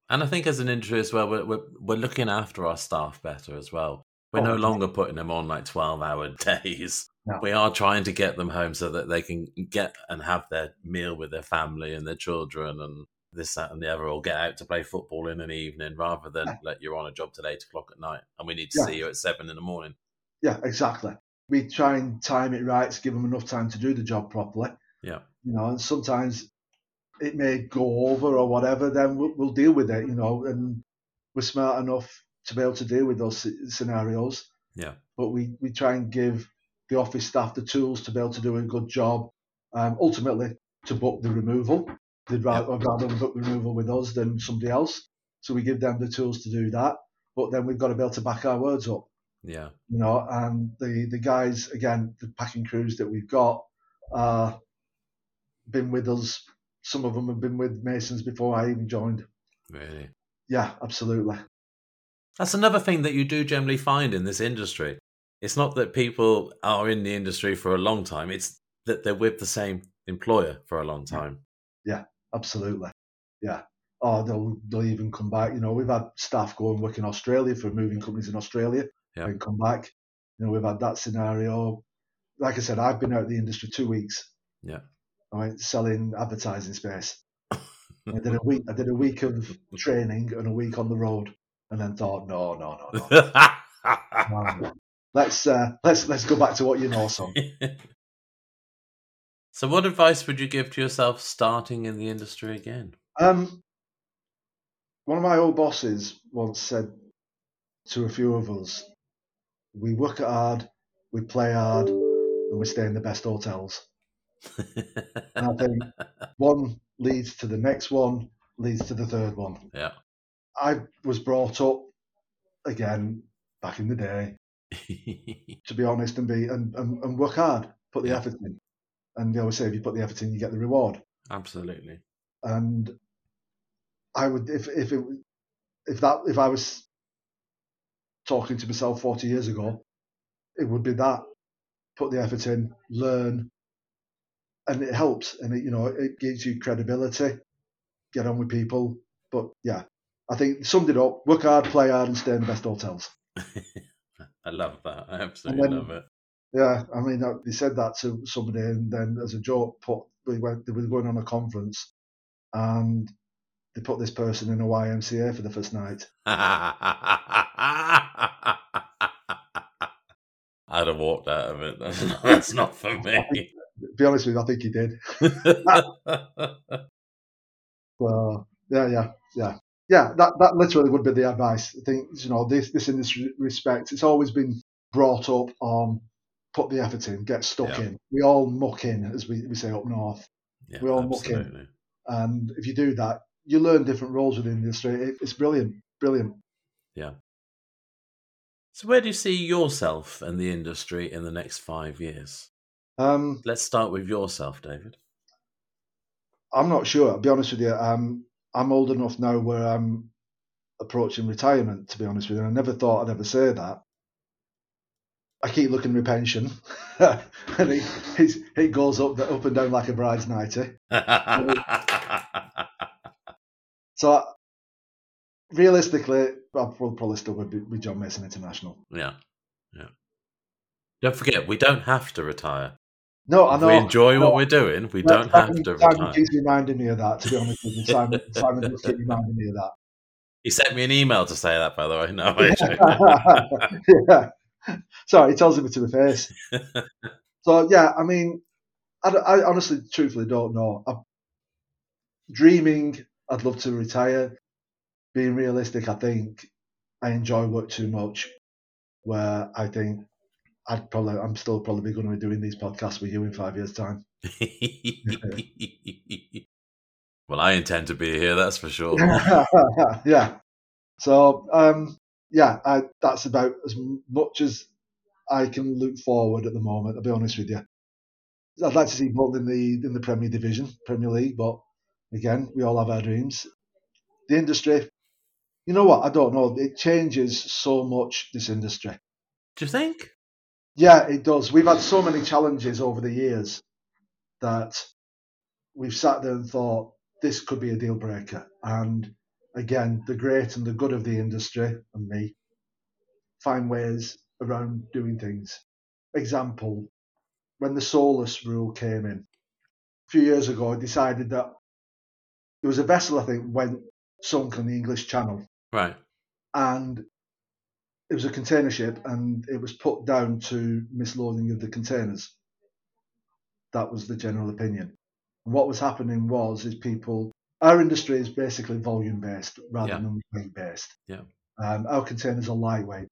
And I think as an industry as well, we're, we're, we're looking after our staff better as well. We're Oh, no longer putting them on like 12 hour days. No. We are trying to get them home so that they can get and have their meal with their family and their children and this, that, and the other, or get out to play football in an evening rather than Yeah. like you're on a job till eight o'clock at night and we need to Yeah. see you at seven in the morning. Yeah, exactly. We try and time it right to give them enough time to do the job properly. Yeah. You know, and sometimes it may go over or whatever. Then we'll, we'll deal with it. You know, and we're smart enough to be able to deal with those scenarios. Yeah. But we we try and give the office staff the tools to be able to do a good job. Um, ultimately, to book the removal, they'd rather, I'd rather book the removal with us than somebody else. So we give them the tools to do that. But then we've got to be able to back our words up Yeah. you know, and the the guys again, the packing crews that we've got, uh, been with us. Some of them have been with Masons before I even joined. Really. Yeah, absolutely. That's another thing that you do generally find in this industry. It's not that people are in the industry for a long time, it's that they're with the same employer for a long time. Yeah, absolutely. Yeah. Oh, they'll they'll even come back. You know, we've had staff go and work in Australia for moving companies in Australia Yeah. and come back. You know, we've had that scenario. Like I said, I've been out of the industry two weeks. Yeah. I went selling advertising space. I did a week. I did a week of training and a week on the road, and then thought, no, no, no, no. no. let's uh, let's let's go back to what you know, son. so, what advice would you give to yourself starting in the industry again? Um, one of my old bosses once said to a few of us, "We work hard, we play hard, and we stay in the best hotels." And I think one leads to the next one, leads to the third one. yeah. I was brought up again back in the day to be honest and be and, and, and work hard, put the Yeah. effort in. And they always say if you put the effort in, you get the reward. Absolutely. And I would if if it if that if I was talking to myself forty years ago, it would be that. Put the effort in, learn, and it helps, and it you know it gives you credibility. Get on with people, but yeah, I think summed it up: work hard, play hard, and stay in the best hotels. I love that. I absolutely then- love it. Yeah, I mean, they said that to somebody, and then as a joke, put we went. They were going on a conference, and they put this person in a YMCA for the first night. I'd have walked out of it. That's not, that's not for me. Be honest with you, I think he did. So yeah, yeah, yeah, yeah. That that literally would be the advice. I think you know this this industry respect. It's always been brought up on put the effort in, get stuck Yeah. in. We all muck in, as we, we say up north. yeah, We all muck in. And if you do that, you learn different roles within the industry. It, it's brilliant, brilliant. Yeah. So, where do you see yourself and the industry in the next five years? Um, Let's start with yourself, David. I'm not sure. I'll be honest with you. Um, I'm old enough now where I'm approaching retirement. To be honest with you, I never thought I'd ever say that. I keep looking at my pension, and it, it's, it goes up up and down like a bride's nightie. So I, realistically, I will probably still be with John Mason International. Yeah, yeah. Don't forget, we don't have to retire. No, I know. we enjoy I know. what we're doing, we No, don't have to Simon retire. keeps reminding me of that. To be honest with you, Simon, Simon does keep reminding me of that. He sent me an email to say that, by the way. No, actually. yeah. Sorry, he tells me to my face. So yeah, I mean, I, I honestly, truthfully, don't know. I'm dreaming, I'd love to retire. Being realistic, I think I enjoy work too much. Where I think I'd probably, I'm still probably going to be doing these podcasts with you in five years' time. well, I intend to be here, that's for sure. yeah. So um, yeah, I, that's about as much as I can look forward at the moment. I'll be honest with you. I'd like to see both in the in the Premier Division, Premier League, but again, we all have our dreams. The industry, you know what? I don't know. It changes so much. This industry. Do you think? Yeah, it does. We've had so many challenges over the years that we've sat there and thought this could be a deal breaker. And again, the great and the good of the industry and me find ways around doing things. Example, when the SOLAS rule came in a few years ago, I decided that there was a vessel I think went sunk on the English Channel Right. and it was a container ship and it was put down to misloading of the containers. That was the general opinion. And what was happening was is people our industry is basically volume based rather Yeah. than weight based. Yeah. Um, our containers are lightweight.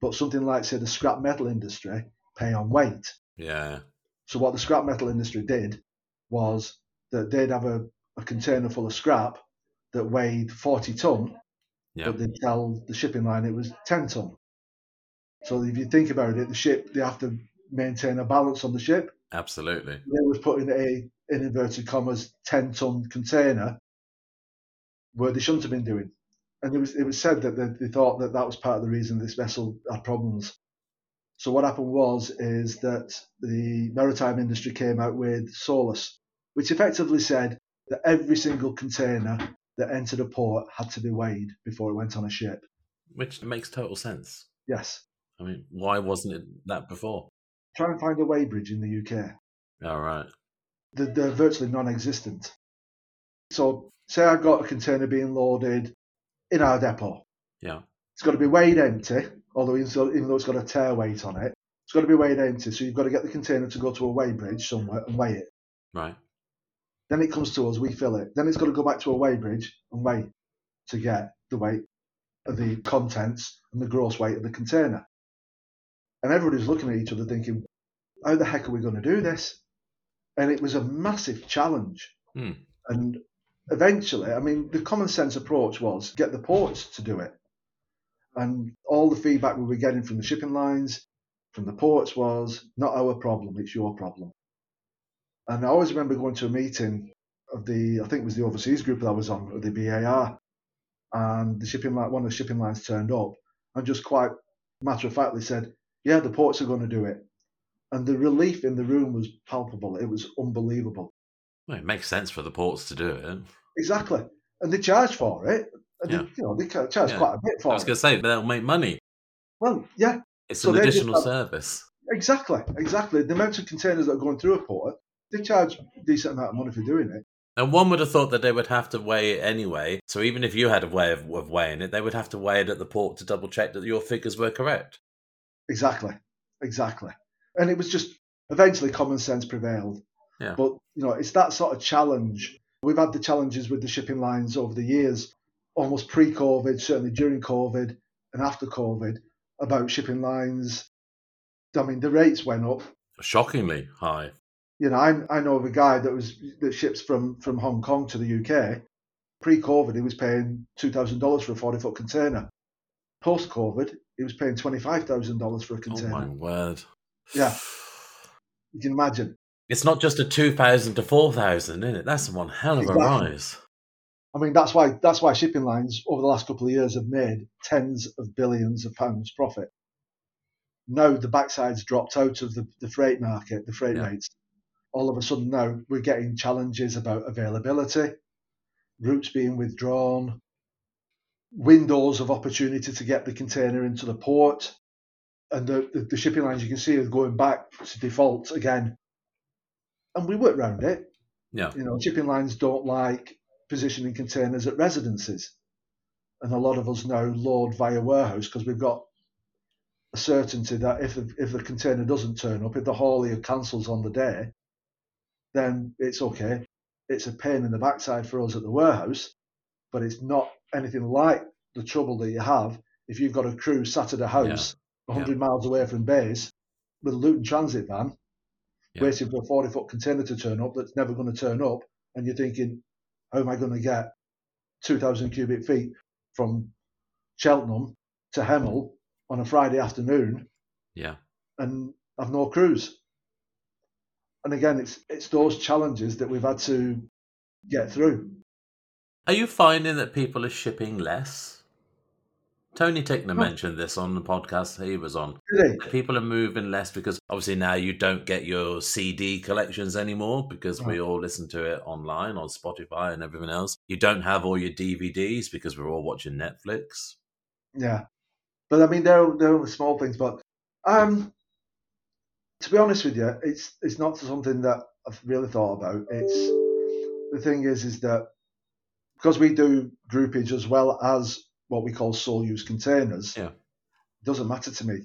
But something like say the scrap metal industry pay on weight. Yeah. So what the scrap metal industry did was that they'd have a, a container full of scrap that weighed 40 ton Yeah. but they tell the shipping line it was 10 ton. So if you think about it, the ship, they have to maintain a balance on the ship. Absolutely. They was putting a, in inverted commas, 10 ton container where they shouldn't have been doing. And it was, it was said that they, they thought that that was part of the reason this vessel had problems. So what happened was, is that the maritime industry came out with SOLAS, which effectively said that every single container that entered a port had to be weighed before it went on a ship. Which makes total sense. Yes. I mean, why wasn't it that before? Try and find a weighbridge in the UK. All right. They're, they're virtually non-existent. So, say I've got a container being loaded in our depot. Yeah. It's got to be weighed empty, although even though even though it's got a tare weight on it, it's got to be weighed empty. So you've got to get the container to go to a weighbridge somewhere and weigh it. Right. Then it comes to us, we fill it. Then it's got to go back to a weighbridge and weigh to get the weight of the contents and the gross weight of the container. And everybody's looking at each other thinking, how the heck are we going to do this? And it was a massive challenge. Hmm. And eventually, I mean, the common sense approach was get the ports to do it. And all the feedback we were getting from the shipping lines, from the ports was not our problem, it's your problem. And I always remember going to a meeting of the, I think it was the overseas group that I was on, of the BAR, and the shipping line, one of the shipping lines turned up and just quite matter of factly said, "Yeah, the ports are going to do it." And the relief in the room was palpable. It was unbelievable. Well, it makes sense for the ports to do it. Exactly, and they charge for it. And Yeah. they, you know, they charge Yeah. quite a bit for it. I was going to say, but they'll make money. Well, yeah, It's So an they just additional service. exactly, exactly. The amount of containers that are going through a port, they charge a decent amount of money for doing it. And one would have thought that they would have to weigh it anyway. So even if you had a way of, of weighing it, they would have to weigh it at the port to double check that your figures were correct. Exactly, exactly. And it was just eventually common sense prevailed. Yeah. But you know, it's that sort of challenge. We've had the challenges with the shipping lines over the years, almost pre-COVID, certainly during COVID and after COVID, about shipping lines. I mean, the rates went up. Shockingly high. You know, I, I know of a guy that was that ships from from Hong Kong to the UK. Pre-COVID, he was paying two thousand dollars for a forty-foot container. Post-COVID, he was paying twenty-five thousand dollars for a container. Oh my word. Yeah. You can imagine. It's not just a 2,000 to 4,000, is it? That's one hell of a rise. I mean, that's why that's why shipping lines over the last couple of years have made tens of billions of pounds profit. Now the backside's dropped out of the, the freight market, the freight Yeah. rates. All of a sudden now we're getting challenges about availability, routes being withdrawn. windows of opportunity to get the container into the port. And the, the, the shipping lines you can see are going back to default again. And we work around it. Yeah. You know, shipping lines don't like positioning containers at residences. And a lot of us now load via warehouse because we've got a certainty that if the, if the container doesn't turn up, if the haulier cancels on the day, then it's okay. It's a pain in the backside for us at the warehouse, but it's not anything like the trouble that you have if you've got a crew sat at a house Yeah. 100 miles away from base with a Luton transit van Yeah. waiting for a 40 foot container to turn up that's never going to turn up. And you're thinking, how am I going to get 2,000 cubic feet from Cheltenham to Hemel on a Friday afternoon Yeah. and have no crews? And again, it's it's those challenges that we've had to get through. Are you finding that people are shipping less? Tony Tickner mentioned this on the podcast he was on. Really? People are moving less because obviously now you don't get your CD collections anymore because we all listen to it online on Spotify and everything else. You don't have all your DVDs because we're all watching Netflix. Yeah, but I mean, they're they're only small things. But um, to be honest with you, it's it's not something that I've really thought about. It's the thing is, is that because we do groupage as well as what we call sole use containers. Yeah. it doesn't matter to me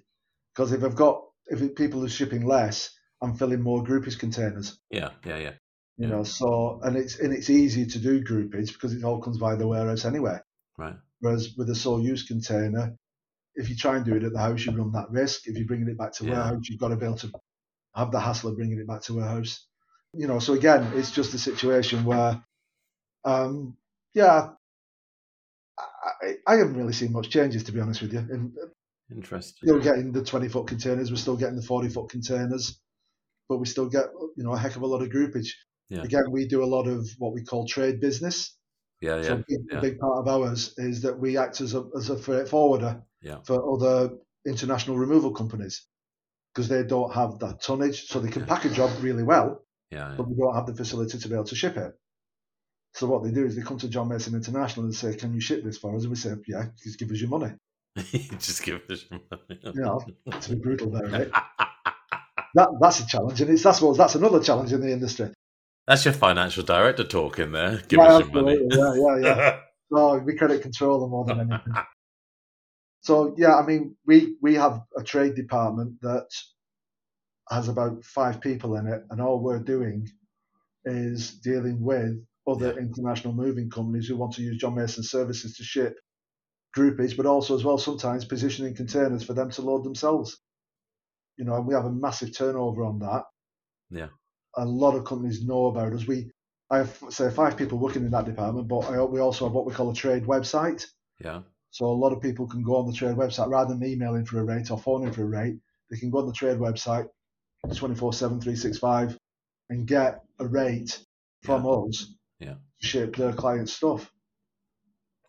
because if I've got if people are shipping less, I'm filling more groupage containers. Yeah, yeah, yeah. You Yeah. know, so and it's and it's easy to do groupage because it all comes via the warehouse anyway. Right. Whereas with a sole use container, if you try and do it at the house, you run that risk. If you're bringing it back to Yeah. warehouse, you've got to be able to have the hassle of bringing it back to her house. You know, so again, it's just a situation where, um, yeah, I, I, haven't really seen much changes to be honest with you. And Interesting. still getting the 20 foot containers, we're still getting the 40 foot containers, but we still get you know a heck of a lot of groupage. Yeah. Again, we do a lot of what we call trade business. Yeah, So yeah. a big, yeah. big part of ours is that we act as a, as a freight forwarder Yeah. for other international removal companies because they don't have that tonnage. So they can Yeah. pack a job really well, Yeah, but they don't have the facility to be able to ship it. So what they do is they come to John Mason International and say, "Can you ship this for us?" And we say, "Yeah, just give us your money." Just give us your money. You know, to be brutal about it. That that's a challenge, and it's that's what that's another challenge in the industry. That's your financial director talking there. Give Yeah, us your money. Yeah, yeah, yeah. No, we credit controller more than anything. So yeah, I mean, we we have a trade department that has about five people in it, and all we're doing is dealing with other international moving companies who want to use John Mason services to ship groupage, but also as well sometimes positioning containers for them to load themselves. You know, and we have a massive turnover on that. Yeah. A lot of companies know about us. We I have say five people working in that department, but I, we also have what we call a trade website. yeah. So a lot of people can go on the trade website rather than emailing for a rate or phoning for a rate. They can go on the trade website 24 7, 365 and get a rate from us Yeah. to ship their client stuff.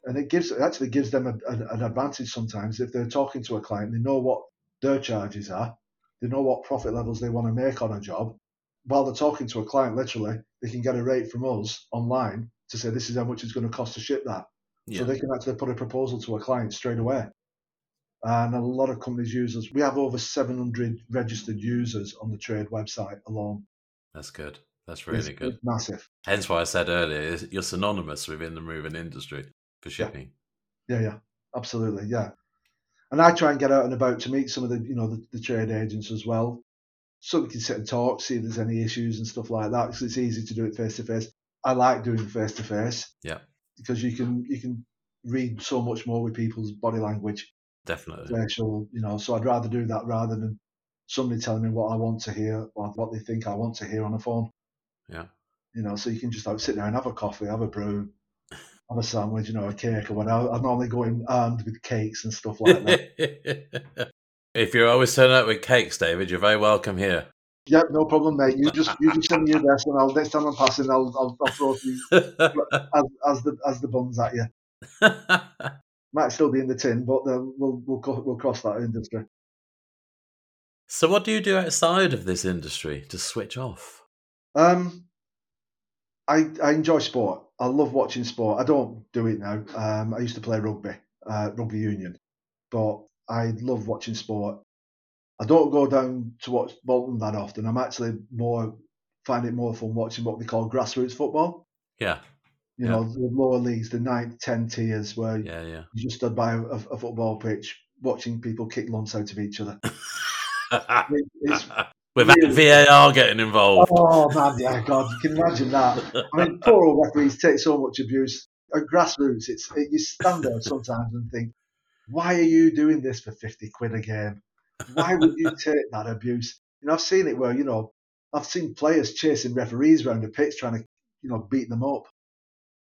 And it gives it actually gives them a, a- an advantage sometimes if they're talking to a client, they know what their charges are, they know what profit levels they want to make on a job. While they're talking to a client, literally, they can get a rate from us online to say this is how much it's going to cost to ship that. Yeah. So they can actually put a proposal to a client straight away. And a lot of companies use us. We have over 700 registered users on the trade website alone. That's good. That's It's- really good. It's massive. Hence why I said earlier, you're synonymous within the moving industry for shipping. Yeah, yeah, absolutely, yeah. And I try and get out and about to meet some of the, you know, the, the trade agents as well, so we can sit and talk, see if there's any issues and stuff like that. Because it's easy to do it face to face. I like doing face to face. Yeah. Because you can you can read so much more with people's body language. Definitely. facial, you know. So I'd rather do that rather than somebody telling me what I want to hear or what they think I want to hear on the phone. Yeah. You know, so you can just like sit there and have a coffee, have a brew, have a sandwich, you know, a cake or whatever. I'm normally go in armed with cakes and stuff like that. if you're always turning up with cakes, David, you're very welcome here. Yep, no problem, mate. You just you just send me your address and I'll next time I'm passing, I'll I'll, I'll throw a few as, as the as the buns at you. Might still be in the tin, but then we'll we'll we'll cross that industry. so, what do you do outside of this industry to switch off? Um, I I enjoy sport. I love watching sport. I don't do it now. Um, I used to play rugby, uh, rugby union, but I love watching sport. I don't go down to watch Bolton that often. I'm actually more find it more fun watching what we call grassroots football. Yeah. You Yeah. know, the lower leagues, the ninth, ten tiers, where Yeah, yeah. you just stood by a, a football pitch watching people kick lumps out of each other. It- Without really- VAR getting involved. Oh man, yeah, God, you can imagine that. I mean, poor old referees take so much abuse. At grassroots, it's it, you stand there sometimes and think, why are you doing this for fifty quid a game? Why would you take that abuse? You know, I've seen it where you know, I've seen players chasing referees around the pitch trying to, you know, beat them up.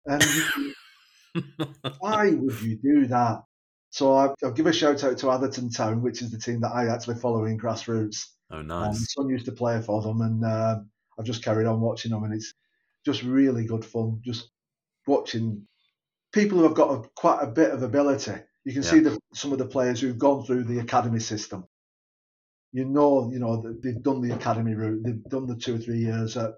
And why would you do that? So I, I'll give a shout out to Atherton Town, which is the team that I actually follow in grassroots. oh, Um, my nice. son used to play for them, and uh, I've just carried on watching them, and it's just really good fun. Just watching people who have got a, quite a bit of ability. You can see the, some of the players who've gone through the academy system. You know, you know that they've done the academy route. They've done the two or three years at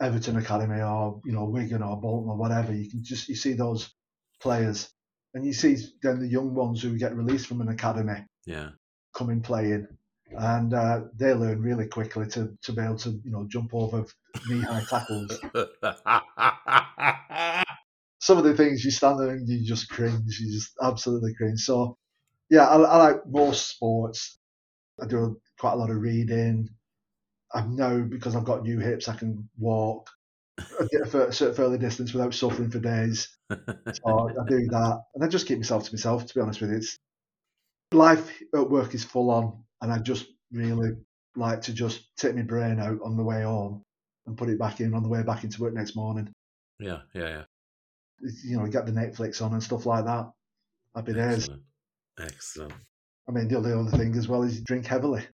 Everton Academy or you know Wigan or Bolton or whatever. You can just you see those players, and you see then the young ones who get released from an academy Yeah. coming playing, and uh, they learn really quickly to, to be able to you know jump over knee high tackles. Some of the things you stand there and you just cringe, you just absolutely cringe. So yeah, I, I like most sports. I do quite a lot of reading. I'm now because I've got new hips, I can walk a bit a certain further distance without suffering for days. So I do that, and I just keep myself to myself. To be honest with you, it's life at work is full on, and I just really like to just take my brain out on the way home and put it back in on the way back into work next morning. yeah, yeah, yeah. You know, get the Netflix on and stuff like that. Happy days. Excellent. Excellent. I mean, the only other thing as well is you drink heavily.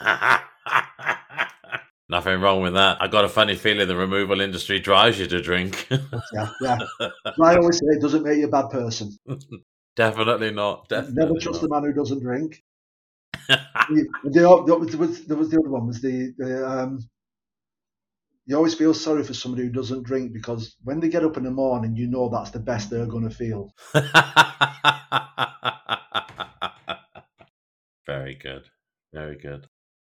Nothing wrong with that. I got a funny feeling the removal industry drives you to drink. Yeah, yeah. I always say it doesn't make you a bad person. Definitely not. Definitely Never trust the man who doesn't drink. The, o- there, was, was there was the other one was the, the um, you always feel sorry for somebody who doesn't drink because when they get up in the morning, you know that's the best they're going to feel. Very good. Very good.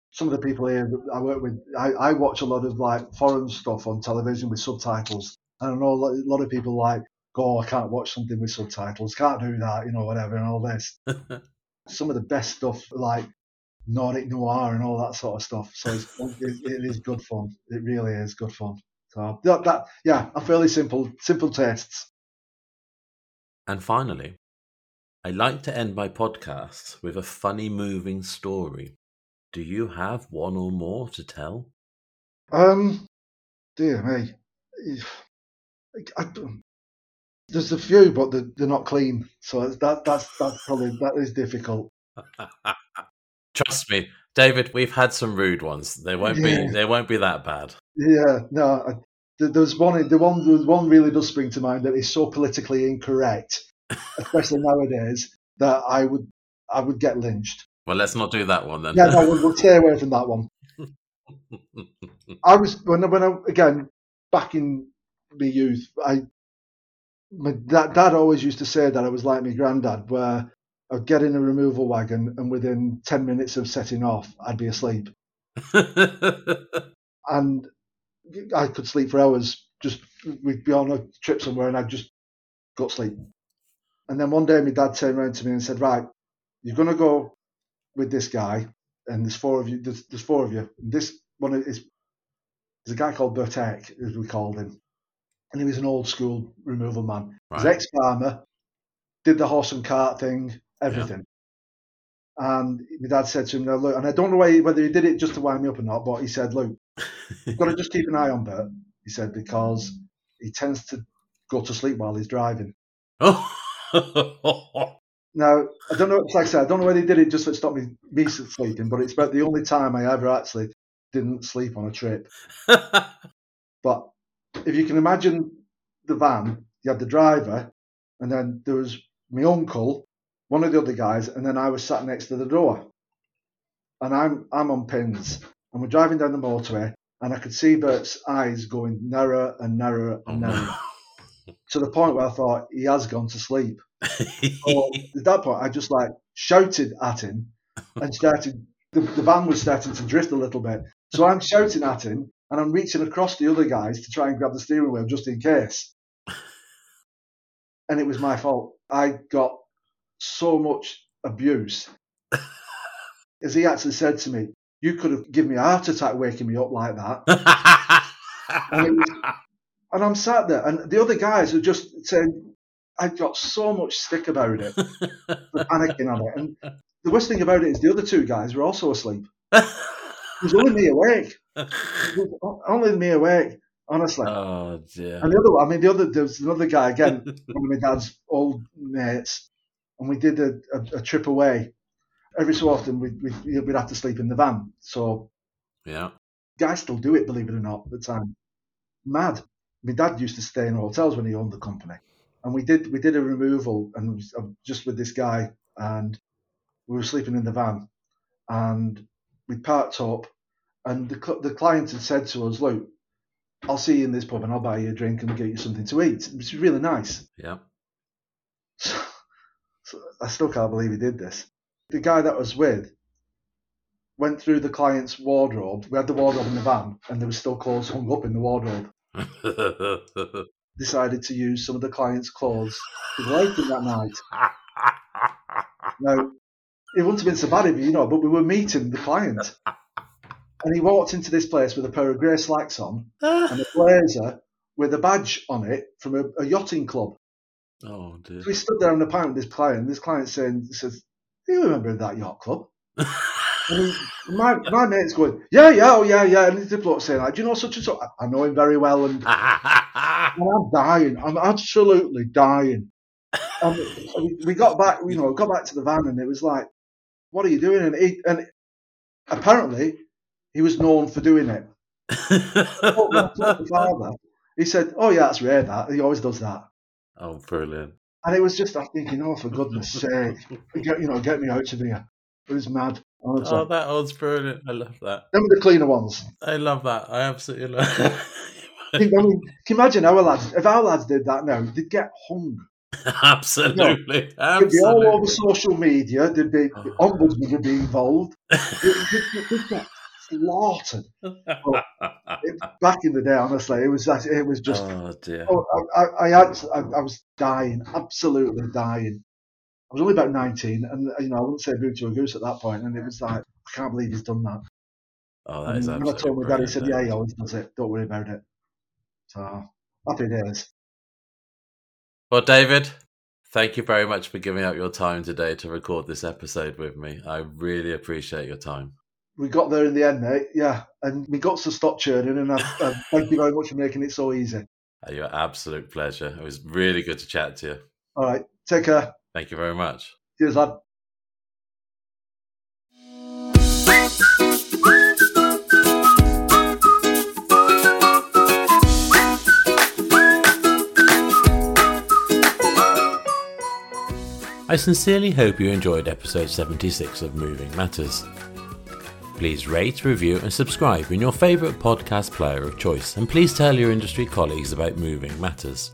Some of the people here I work with, I, I watch a lot of like foreign stuff on television with subtitles. And I know a lot, of people like, oh, I can't watch something with subtitles, can't do that, you know, whatever, and all this. Some of the best stuff, like Nordic noir and all that sort of stuff. So it's, it, it is good fun. It really is good fun. So that, that yeah, a fairly simple, simple tastes. And finally, I like to end my podcasts with a funny, moving story. Do you have one or more to tell? Um, dear me, I, don't- there's a few, but they're, they're not clean. So that that's that's probably that is difficult. Trust me, David, we've had some rude ones. They won't Yeah. be they won't be that bad. Yeah, no, I, there's one. The one, the one really does spring to mind that is so politically incorrect, especially nowadays, that I would I would get lynched. Well, let's not do that one then. Yeah, no, we'll, we'll stay away from that one. I was when I- when I again back in my youth, I my dad, dad always used to say that I was like my granddad, where I'd get in a removal wagon and within ten minutes of setting off, I'd be asleep, and I could sleep for hours. Just we'd be on a trip somewhere, and I'd just go to sleep. And then one day, my dad turned around to me and said, "Right, you're gonna go with this guy, and there's four of you. There's, there's four of you. And this one is there's a guy called Bertek, as we called him, and he was an old school removal man. He's Right. ex farmer, did the horse and cart thing, everything. And my dad said to him, "Now look," and I don't know why, whether he did it just to wind me up or not, but he said, "Look, you've got to just keep an eye on Bert." He said because he tends to go to sleep while he's driving. oh. Now, I don't know, like I said, I don't know whether he did it just to stop me, me sleeping, but it's about the only time I ever actually didn't sleep on a trip. But if you can imagine the van, you had the driver, and then there was my uncle, one of the other guys, and then I was sat next to the door. And I'm I'm on pins, and we're driving down the motorway, and I could see Bert's eyes going narrower and narrower Oh, and narrower no. To the point where I thought he has gone to sleep. So at that point, I just like shouted at him and started. The, the van was starting to drift a little bit, so I'm shouting at him and I'm reaching across the other guys to try and grab the steering wheel just in case. And it was my fault. I got so much abuse. As he actually said to me, "You could have given me a heart attack waking me up like that." And, it was- and I'm sat there, and the other guys are just saying, "I've got so much stick about it, panicking on it. And the worst thing about it is the other two guys were also asleep. It was only me awake. Only me awake, honestly. oh dear. And the other, one- I mean, the other, there was another guy again, one of my dad's old mates, and we did a, a, a trip away. Every so often, we'd, we'd, we'd have to sleep in the van. So yeah. guys still do it, believe it or not, at the time. Mad. My dad used to stay in hotels when he owned the company, and we did we did a removal and was, uh, just with this guy, and we were sleeping in the van, and we parked up, and the the client had said to us, "Look, I'll see you in this pub and I'll buy you a drink and get you something to eat." It was really nice. Yeah. So, so I still can't believe he did this. The guy that I was with went through the client's wardrobe. We had the wardrobe in the van, and there was still clothes hung up in the wardrobe. Decided to use some of the client's clothes to out in that night. Now, it wouldn't have been so bad if you know, but we were meeting the client, and he walked into this place with a pair of grey slacks on and a blazer with a badge on it from a, a yachting club. oh dear. So we stood there on the pint with this client. This client saying, says, "Do you remember that yacht club?" My my mate's going, "Yeah, yeah, oh yeah, yeah." And the bloke saying, like, "Do you know such and such?" I know him very well, and, and I'm dying. I'm absolutely dying. And we, we got back, you know, got back to the van, and it was like, "What are you doing?" And he, and apparently, he was known for doing it. But when I told the father, he said, "Oh yeah, that's rare. That he always does that." oh, brilliant. And it was just, I think, you know, for goodness sake, get, you know, get me out of here. It was mad. Honestly. Oh, oh that was brilliant. I love that. Them were the cleaner ones. I love that. I absolutely love I think, I mean, can you imagine our lads, if our lads did that now, they'd get hung. Absolutely. They'd be all over social media, there'd be, the oh. ombudsman would be involved. They'd, they'd- they'd get slaughtered. It- back in the day, honestly, it was that- it was just, oh dear. oh, I, I, I, I, I was dying, absolutely dying. I was only about 19, and you know, I wouldn't say boo to a goose at that point, and it was like, I can't believe he's done that. Oh, that And when I told my dad, he said, "Yeah, he always does it. Don't worry about it." So happy days. Well, David, thank you very much for giving up your time today to record this episode with me. I really appreciate your time. We got there in the end, mate. Yeah, and we got to stop churning, and I, I thank you very much for making it so easy. Your absolute pleasure. It was really good to chat to you. All right, take care. Thank you very much. Cheers, lad. I sincerely hope you enjoyed episode 76 of Moving Matters. Please rate, review, and subscribe in your favourite podcast player of choice, and please tell your industry colleagues about Moving Matters.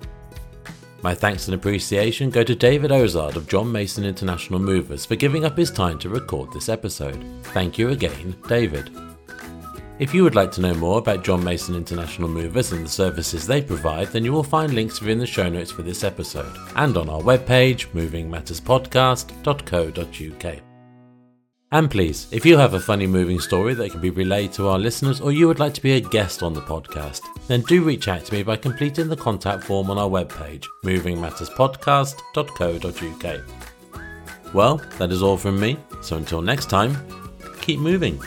My thanks and appreciation go to David Ozard of John Mason International Movers for giving up his time to record this episode. Thank you again, David. If you would like to know more about John Mason International Movers and the services they provide, then you will find links within the show notes for this episode and on our webpage, movingmatterspodcast.co.uk. And please, if you have a funny moving story that can be relayed to our listeners or you would like to be a guest on the podcast, then do reach out to me by completing the contact form on our webpage, movingmatterspodcast.co.uk. Well, that is all from me, so until next time, keep moving.